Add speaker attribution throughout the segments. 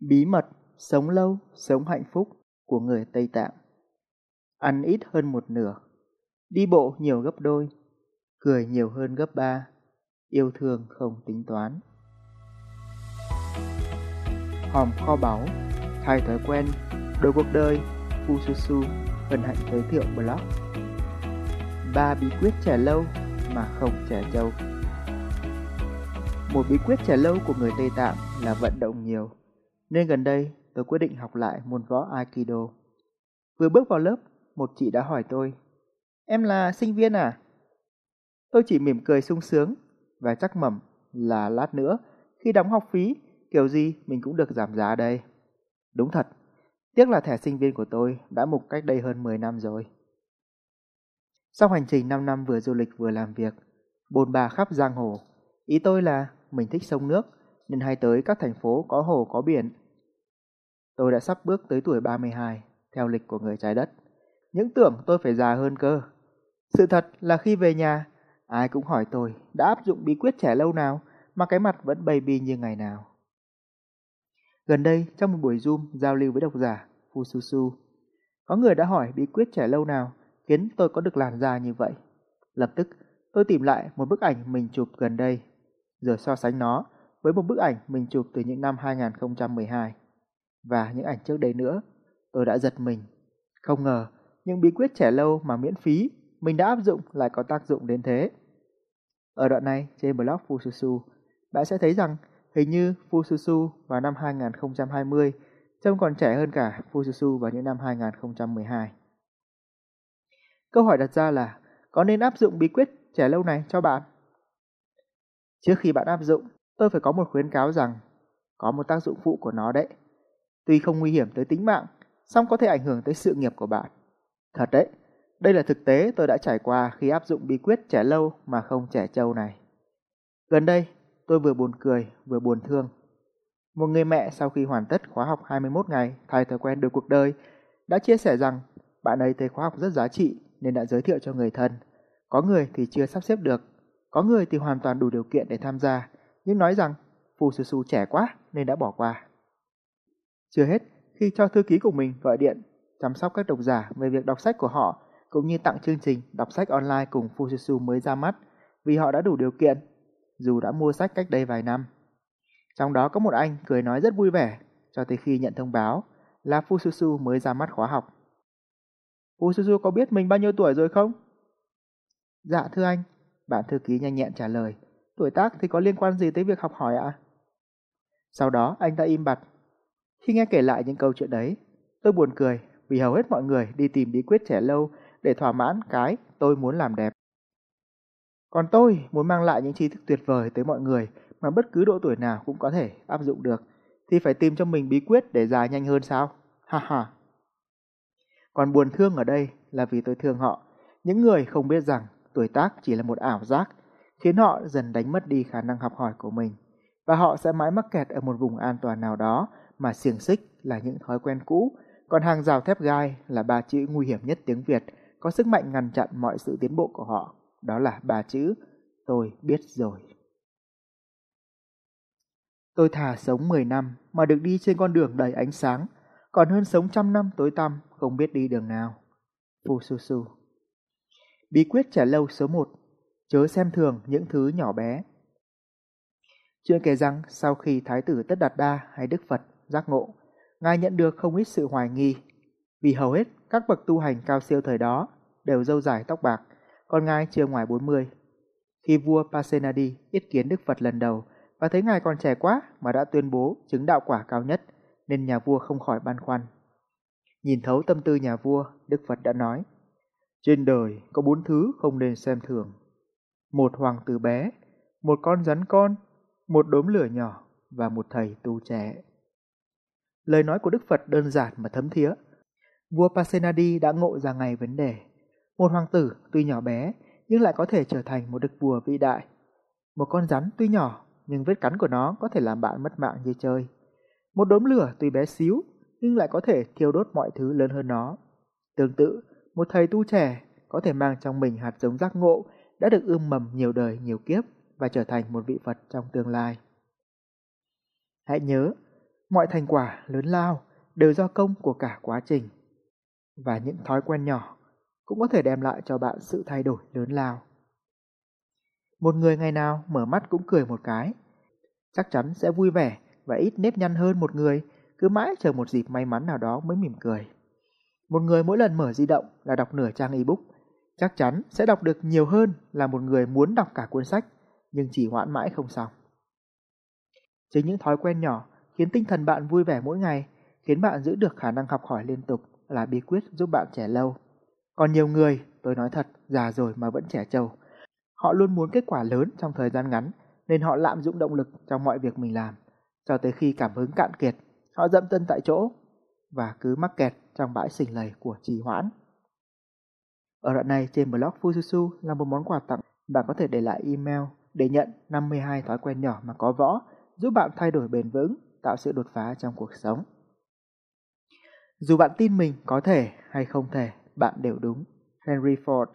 Speaker 1: Bí mật sống lâu, sống hạnh phúc của người Tây Tạng. Ăn ít hơn một nửa, đi bộ nhiều gấp đôi, cười nhiều hơn gấp ba, yêu thương không tính toán. Hòm kho báu, thay thói quen, đổi cuộc đời, Fususu hân hạnh giới thiệu blog. Ba bí quyết trẻ lâu mà không trẻ trâu. Một bí quyết trẻ lâu của người Tây Tạng là vận động nhiều, nên gần đây tôi quyết định học lại môn võ Aikido. Vừa bước vào lớp, một chị đã hỏi tôi, Em là sinh viên à? Tôi chỉ mỉm cười sung sướng và chắc mẩm là lát nữa khi đóng học phí, kiểu gì mình cũng được giảm giá đây. Đúng thật, tiếc là thẻ sinh viên của tôi đã mục cách đây hơn 10 năm rồi. Sau hành trình 5 năm vừa du lịch vừa làm việc, bồn bà khắp giang hồ, ý tôi là mình thích sông nước nên hay tới các thành phố có hồ có biển. Tôi đã sắp bước tới tuổi 32 theo lịch của người trái đất. Những tưởng tôi phải già hơn cơ. Sự thật là khi về nhà, ai cũng hỏi tôi đã áp dụng bí quyết trẻ lâu nào mà cái mặt vẫn baby như ngày nào. Gần đây, trong một buổi Zoom giao lưu với độc giả Fususu, có người đã hỏi bí quyết trẻ lâu nào khiến tôi có được làn da như vậy. Lập tức, tôi tìm lại một bức ảnh mình chụp gần đây, rồi so sánh nó với một bức ảnh mình chụp từ những năm 2012 và những ảnh trước đây nữa. Tôi đã giật mình. Không ngờ, những bí quyết trẻ lâu mà miễn phí mình đã áp dụng lại có tác dụng đến thế. Ở đoạn này, trên blog Fususu, bạn sẽ thấy rằng hình như Fususu vào năm 2020 trông còn trẻ hơn cả Fususu vào những năm 2012. Câu hỏi đặt ra là có nên áp dụng bí quyết trẻ lâu này cho bạn? Trước khi bạn áp dụng, tôi phải có một khuyến cáo rằng có một tác dụng phụ của nó đấy. Tuy không nguy hiểm tới tính mạng, song có thể ảnh hưởng tới sự nghiệp của bạn. Thật đấy, đây là thực tế tôi đã trải qua khi áp dụng bí quyết trẻ lâu mà không trẻ trâu này. Gần đây, tôi vừa buồn cười vừa buồn thương. Một người mẹ sau khi hoàn tất khóa học 21 ngày thay thói quen được cuộc đời đã chia sẻ rằng bạn ấy thấy khóa học rất giá trị nên đã giới thiệu cho người thân. Có người thì chưa sắp xếp được, có người thì hoàn toàn đủ điều kiện để tham gia, nhưng nói rằng Phù Sư Sư trẻ quá nên đã bỏ qua. Chưa hết, khi cho thư ký của mình gọi điện chăm sóc các độc giả về việc đọc sách của họ cũng như tặng chương trình đọc sách online cùng Fususu mới ra mắt vì họ đã đủ điều kiện, dù đã mua sách cách đây vài năm. Trong đó có một anh cười nói rất vui vẻ cho tới khi nhận thông báo là Fususu mới ra mắt khóa học. Fususu có biết mình bao nhiêu tuổi rồi không? Dạ thưa anh, bạn thư ký nhanh nhẹn trả lời. Tuổi tác thì có liên quan gì tới việc học hỏi ạ? Sau đó anh ta im bặt. Khi nghe kể lại những câu chuyện đấy, tôi buồn cười vì hầu hết mọi người đi tìm bí quyết trẻ lâu để thỏa mãn cái tôi muốn làm đẹp. Còn tôi muốn mang lại những tri thức tuyệt vời tới mọi người mà bất cứ độ tuổi nào cũng có thể áp dụng được, thì phải tìm cho mình bí quyết để già nhanh hơn sao? Ha ha. Còn buồn thương ở đây là vì tôi thương họ, những người không biết rằng tuổi tác chỉ là một ảo giác, khiến họ dần đánh mất đi khả năng học hỏi của mình, và họ sẽ mãi mắc kẹt ở một vùng an toàn nào đó mà xiềng xích là những thói quen cũ, còn hàng rào thép gai là ba chữ nguy hiểm nhất tiếng Việt có sức mạnh ngăn chặn mọi sự tiến bộ của họ. Đó là ba chữ tôi biết rồi. Tôi thà sống 10 năm mà được đi trên con đường đầy ánh sáng, còn hơn sống trăm năm tối tăm không biết đi đường nào. Phu Su Su Bí quyết trả lâu số 1 Chớ xem thường những thứ nhỏ bé Chuyện kể rằng sau khi Thái tử Tất Đạt Đa hay Đức Phật giác ngộ, Ngài nhận được không ít sự hoài nghi vì hầu hết các bậc tu hành cao siêu thời đó đều râu dài tóc bạc, còn ngài chưa ngoài 40. Khi vua Pasenadi yết kiến Đức Phật lần đầu và thấy ngài còn trẻ quá mà đã tuyên bố chứng đạo quả cao nhất, nên nhà vua không khỏi băn khoăn. Nhìn thấu tâm tư nhà vua, Đức Phật đã nói, Trên đời có bốn thứ không nên xem thường. Một hoàng tử bé, một con rắn con, một đốm lửa nhỏ và một thầy tu trẻ. Lời nói của Đức Phật đơn giản mà thấm thía, Vua Pasenadi đã ngộ ra ngay vấn đề. Một hoàng tử tuy nhỏ bé nhưng lại có thể trở thành một đức vua vĩ đại. Một con rắn tuy nhỏ nhưng vết cắn của nó có thể làm bạn mất mạng như chơi. Một đốm lửa tuy bé xíu nhưng lại có thể thiêu đốt mọi thứ lớn hơn nó. Tương tự, một thầy tu trẻ có thể mang trong mình hạt giống giác ngộ đã được ươm mầm nhiều đời nhiều kiếp và trở thành một vị Phật trong tương lai. Hãy nhớ, Mọi thành quả lớn lao đều do công của cả quá trình. Và những thói quen nhỏ cũng có thể đem lại cho bạn sự thay đổi lớn lao. Một người ngày nào mở mắt cũng cười một cái, chắc chắn sẽ vui vẻ và ít nếp nhăn hơn một người cứ mãi chờ một dịp may mắn nào đó mới mỉm cười. Một người mỗi lần mở di động là đọc nửa trang ebook, chắc chắn sẽ đọc được nhiều hơn là một người muốn đọc cả cuốn sách nhưng chỉ hoãn mãi không xong. Chính những thói quen nhỏ khiến tinh thần bạn vui vẻ mỗi ngày, khiến bạn giữ được khả năng học hỏi liên tục là bí quyết giúp bạn trẻ lâu. Còn nhiều người, tôi nói thật, già rồi mà vẫn trẻ trâu. Họ luôn muốn kết quả lớn trong thời gian ngắn, nên họ lạm dụng động lực trong mọi việc mình làm. Cho tới khi cảm hứng cạn kiệt, họ dậm chân tại chỗ và cứ mắc kẹt trong bãi sình lầy của trì hoãn. Ở đoạn này trên blog Fususu là một món quà tặng. Bạn có thể để lại email để nhận 52 thói quen nhỏ mà có võ, giúp bạn thay đổi bền vững, tạo sự đột phá trong cuộc sống. Dù bạn tin mình có thể hay không thể, bạn đều đúng. Henry Ford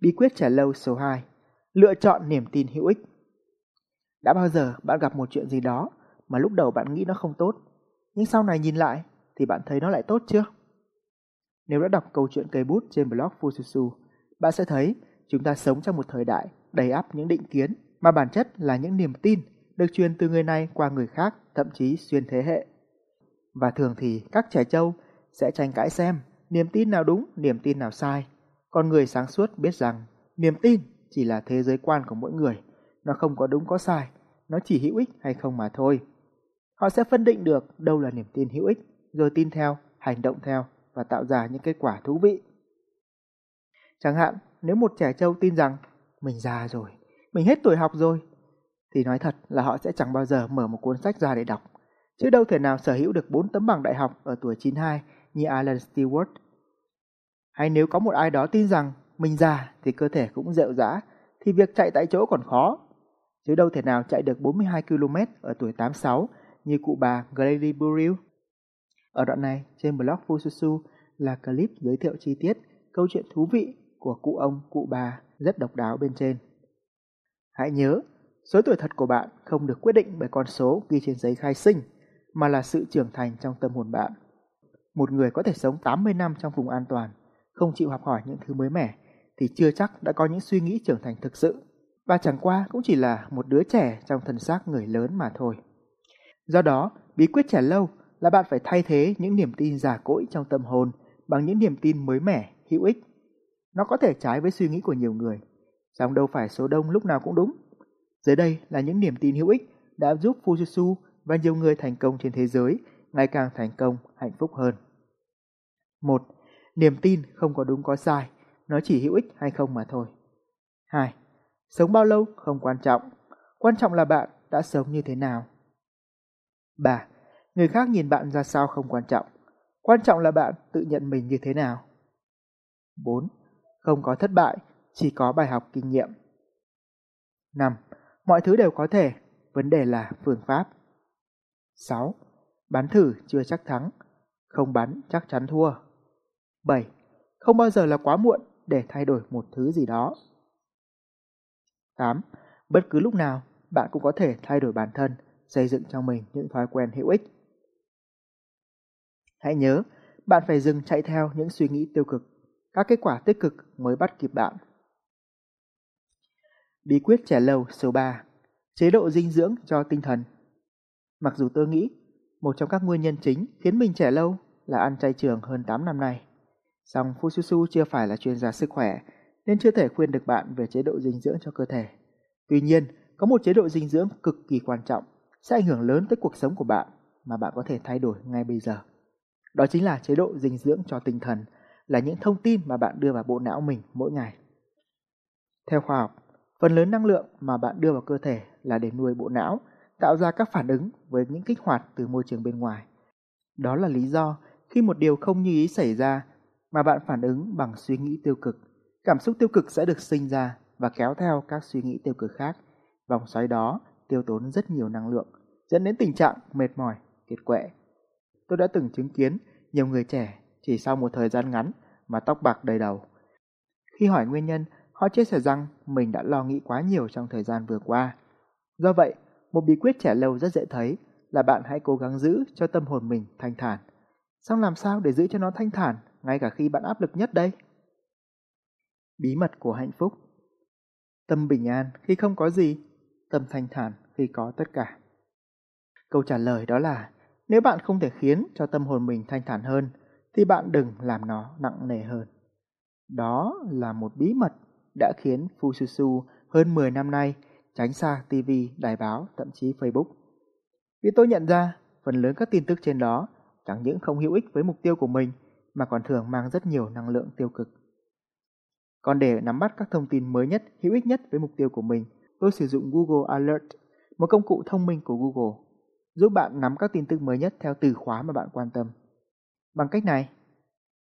Speaker 1: Bí quyết trả lâu số 2 Lựa chọn niềm tin hữu ích Đã bao giờ bạn gặp một chuyện gì đó mà lúc đầu bạn nghĩ nó không tốt, nhưng sau này nhìn lại thì bạn thấy nó lại tốt chưa? Nếu đã đọc câu chuyện cây bút trên blog Fususu, bạn sẽ thấy chúng ta sống trong một thời đại đầy ắp những định kiến mà bản chất là những niềm tin được truyền từ người này qua người khác, thậm chí xuyên thế hệ. Và thường thì các trẻ trâu sẽ tranh cãi xem niềm tin nào đúng, niềm tin nào sai. Còn người sáng suốt biết rằng niềm tin chỉ là thế giới quan của mỗi người, nó không có đúng có sai, nó chỉ hữu ích hay không mà thôi. Họ sẽ phân định được đâu là niềm tin hữu ích, rồi tin theo, hành động theo và tạo ra những kết quả thú vị. Chẳng hạn, nếu một trẻ trâu tin rằng mình già rồi, mình hết tuổi học rồi, thì nói thật là họ sẽ chẳng bao giờ mở một cuốn sách ra để đọc. Chứ đâu thể nào sở hữu được 4 tấm bằng đại học ở tuổi 92 như Alan Stewart. Hay nếu có một ai đó tin rằng mình già thì cơ thể cũng rệu rã, thì việc chạy tại chỗ còn khó. Chứ đâu thể nào chạy được 42 km ở tuổi 86 như cụ bà Grady Burrill. Ở đoạn này, trên blog Fususu là clip giới thiệu chi tiết câu chuyện thú vị của cụ ông, cụ bà rất độc đáo bên trên. Hãy nhớ, số tuổi thật của bạn không được quyết định bởi con số ghi trên giấy khai sinh, mà là sự trưởng thành trong tâm hồn bạn. Một người có thể sống 80 năm trong vùng an toàn, không chịu học hỏi những thứ mới mẻ, thì chưa chắc đã có những suy nghĩ trưởng thành thực sự, và chẳng qua cũng chỉ là một đứa trẻ trong thân xác người lớn mà thôi. Do đó, bí quyết trẻ lâu là bạn phải thay thế những niềm tin giả cỗi trong tâm hồn bằng những niềm tin mới mẻ, hữu ích. Nó có thể trái với suy nghĩ của nhiều người, song đâu phải số đông lúc nào cũng đúng. Dưới đây là những niềm tin hữu ích đã giúp Fujitsu và nhiều người thành công trên thế giới ngày càng thành công, hạnh phúc hơn. 1. Niềm tin không có đúng có sai, nó chỉ hữu ích hay không mà thôi. 2. Sống bao lâu không quan trọng, quan trọng là bạn đã sống như thế nào. 3. Người khác nhìn bạn ra sao không quan trọng, quan trọng là bạn tự nhận mình như thế nào. 4. Không có thất bại, chỉ có bài học kinh nghiệm. 5. Mọi thứ đều có thể, vấn đề là phương pháp. 6. Bắn thử chưa chắc thắng, không bắn chắc chắn thua. 7. Không bao giờ là quá muộn để thay đổi một thứ gì đó. 8. Bất cứ lúc nào, bạn cũng có thể thay đổi bản thân, xây dựng cho mình những thói quen hữu ích. Hãy nhớ, bạn phải dừng chạy theo những suy nghĩ tiêu cực. Các kết quả tích cực mới bắt kịp bạn. Bí quyết trẻ lâu số 3 Chế độ dinh dưỡng cho tinh thần Mặc dù tôi nghĩ một trong các nguyên nhân chính khiến mình trẻ lâu là ăn chay trường hơn 8 năm nay. Song Fususu chưa phải là chuyên gia sức khỏe nên chưa thể khuyên được bạn về chế độ dinh dưỡng cho cơ thể. Tuy nhiên, có một chế độ dinh dưỡng cực kỳ quan trọng sẽ ảnh hưởng lớn tới cuộc sống của bạn mà bạn có thể thay đổi ngay bây giờ. Đó chính là chế độ dinh dưỡng cho tinh thần, là những thông tin mà bạn đưa vào bộ não mình mỗi ngày. Theo khoa học, phần lớn năng lượng mà bạn đưa vào cơ thể là để nuôi bộ não, tạo ra các phản ứng với những kích hoạt từ môi trường bên ngoài. Đó là lý do khi một điều không như ý xảy ra mà bạn phản ứng bằng suy nghĩ tiêu cực, cảm xúc tiêu cực sẽ được sinh ra và kéo theo các suy nghĩ tiêu cực khác. Vòng xoáy đó tiêu tốn rất nhiều năng lượng, dẫn đến tình trạng mệt mỏi, kiệt quệ. Tôi đã từng chứng kiến nhiều người trẻ chỉ sau một thời gian ngắn mà tóc bạc đầy đầu. Khi hỏi nguyên nhân, họ chia sẻ rằng mình đã lo nghĩ quá nhiều trong thời gian vừa qua. Do vậy, một bí quyết trẻ lâu rất dễ thấy là bạn hãy cố gắng giữ cho tâm hồn mình thanh thản. Xong làm sao để giữ cho nó thanh thản ngay cả khi bạn áp lực nhất đây? Bí mật của hạnh phúc Tâm bình an khi không có gì, tâm thanh thản khi có tất cả. Câu trả lời đó là nếu bạn không thể khiến cho tâm hồn mình thanh thản hơn thì bạn đừng làm nó nặng nề hơn. Đó là một bí mật đã khiến Fususu hơn 10 năm nay tránh xa TV, đài báo, thậm chí Facebook. Vì tôi nhận ra phần lớn các tin tức trên đó chẳng những không hữu ích với mục tiêu của mình mà còn thường mang rất nhiều năng lượng tiêu cực. Còn để nắm bắt các thông tin mới nhất, hữu ích nhất với mục tiêu của mình, tôi sử dụng Google Alert, một công cụ thông minh của Google, giúp bạn nắm các tin tức mới nhất theo từ khóa mà bạn quan tâm. Bằng cách này,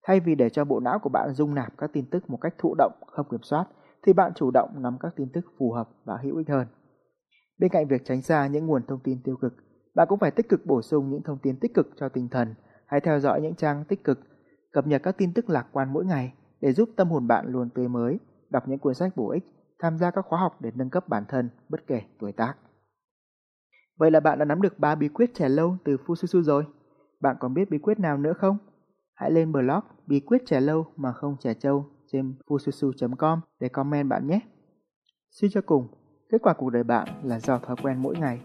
Speaker 1: thay vì để cho bộ não của bạn dung nạp các tin tức một cách thụ động, không kiểm soát, thì bạn chủ động nắm các tin tức phù hợp và hữu ích hơn. Bên cạnh việc tránh xa những nguồn thông tin tiêu cực, bạn cũng phải tích cực bổ sung những thông tin tích cực cho tinh thần, hãy theo dõi những trang tích cực, cập nhật các tin tức lạc quan mỗi ngày để giúp tâm hồn bạn luôn tươi mới, đọc những cuốn sách bổ ích, tham gia các khóa học để nâng cấp bản thân bất kể tuổi tác. Vậy là bạn đã nắm được 3 bí quyết trẻ lâu từ Fususu rồi. Bạn còn biết bí quyết nào nữa không? Hãy lên blog bí quyết trẻ lâu mà không trẻ trâu trên fususu.com để comment bạn nhé. Suy cho cùng, kết quả cuộc đời bạn là do thói quen mỗi ngày.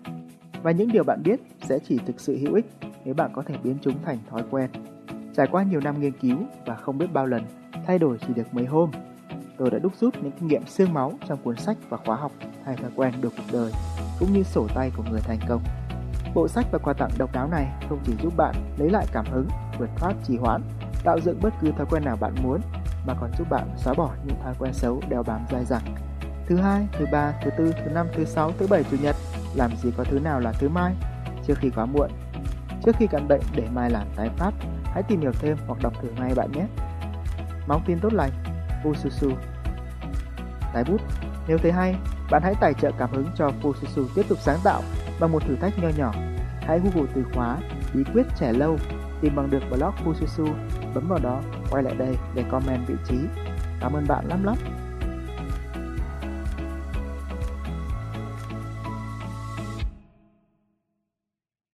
Speaker 1: Và những điều bạn biết sẽ chỉ thực sự hữu ích nếu bạn có thể biến chúng thành thói quen. Trải qua nhiều năm nghiên cứu và không biết bao lần, thay đổi chỉ được mấy hôm. Tôi đã đúc rút những kinh nghiệm xương máu trong cuốn sách và khóa học thay thói quen được cuộc đời, cũng như sổ tay của người thành công. Bộ sách và quà tặng độc đáo này không chỉ giúp bạn lấy lại cảm hứng, vượt thoát trì hoãn, tạo dựng bất cứ thói quen nào bạn muốn, mà còn giúp bạn xóa bỏ những thói quen xấu đeo bám dai dẳng. Thứ hai, thứ ba, thứ tư, thứ năm, thứ sáu, thứ bảy, chủ nhật, làm gì có thứ nào là thứ mai, trước khi quá muộn. Trước khi căn bệnh để mai làm tái phát, hãy tìm hiểu thêm hoặc đọc thử ngay bạn nhé. Mong tin tốt lành, Fususu. Tái bút, nếu thấy hay, bạn hãy tài trợ cảm hứng cho Fususu tiếp tục sáng tạo bằng một thử thách nho nhỏ. Hãy Google từ khóa bí quyết trẻ lâu, tìm bằng được blog Fususu, bấm vào đó, quay lại đây để comment vị trí. Cảm ơn bạn lắm lắm.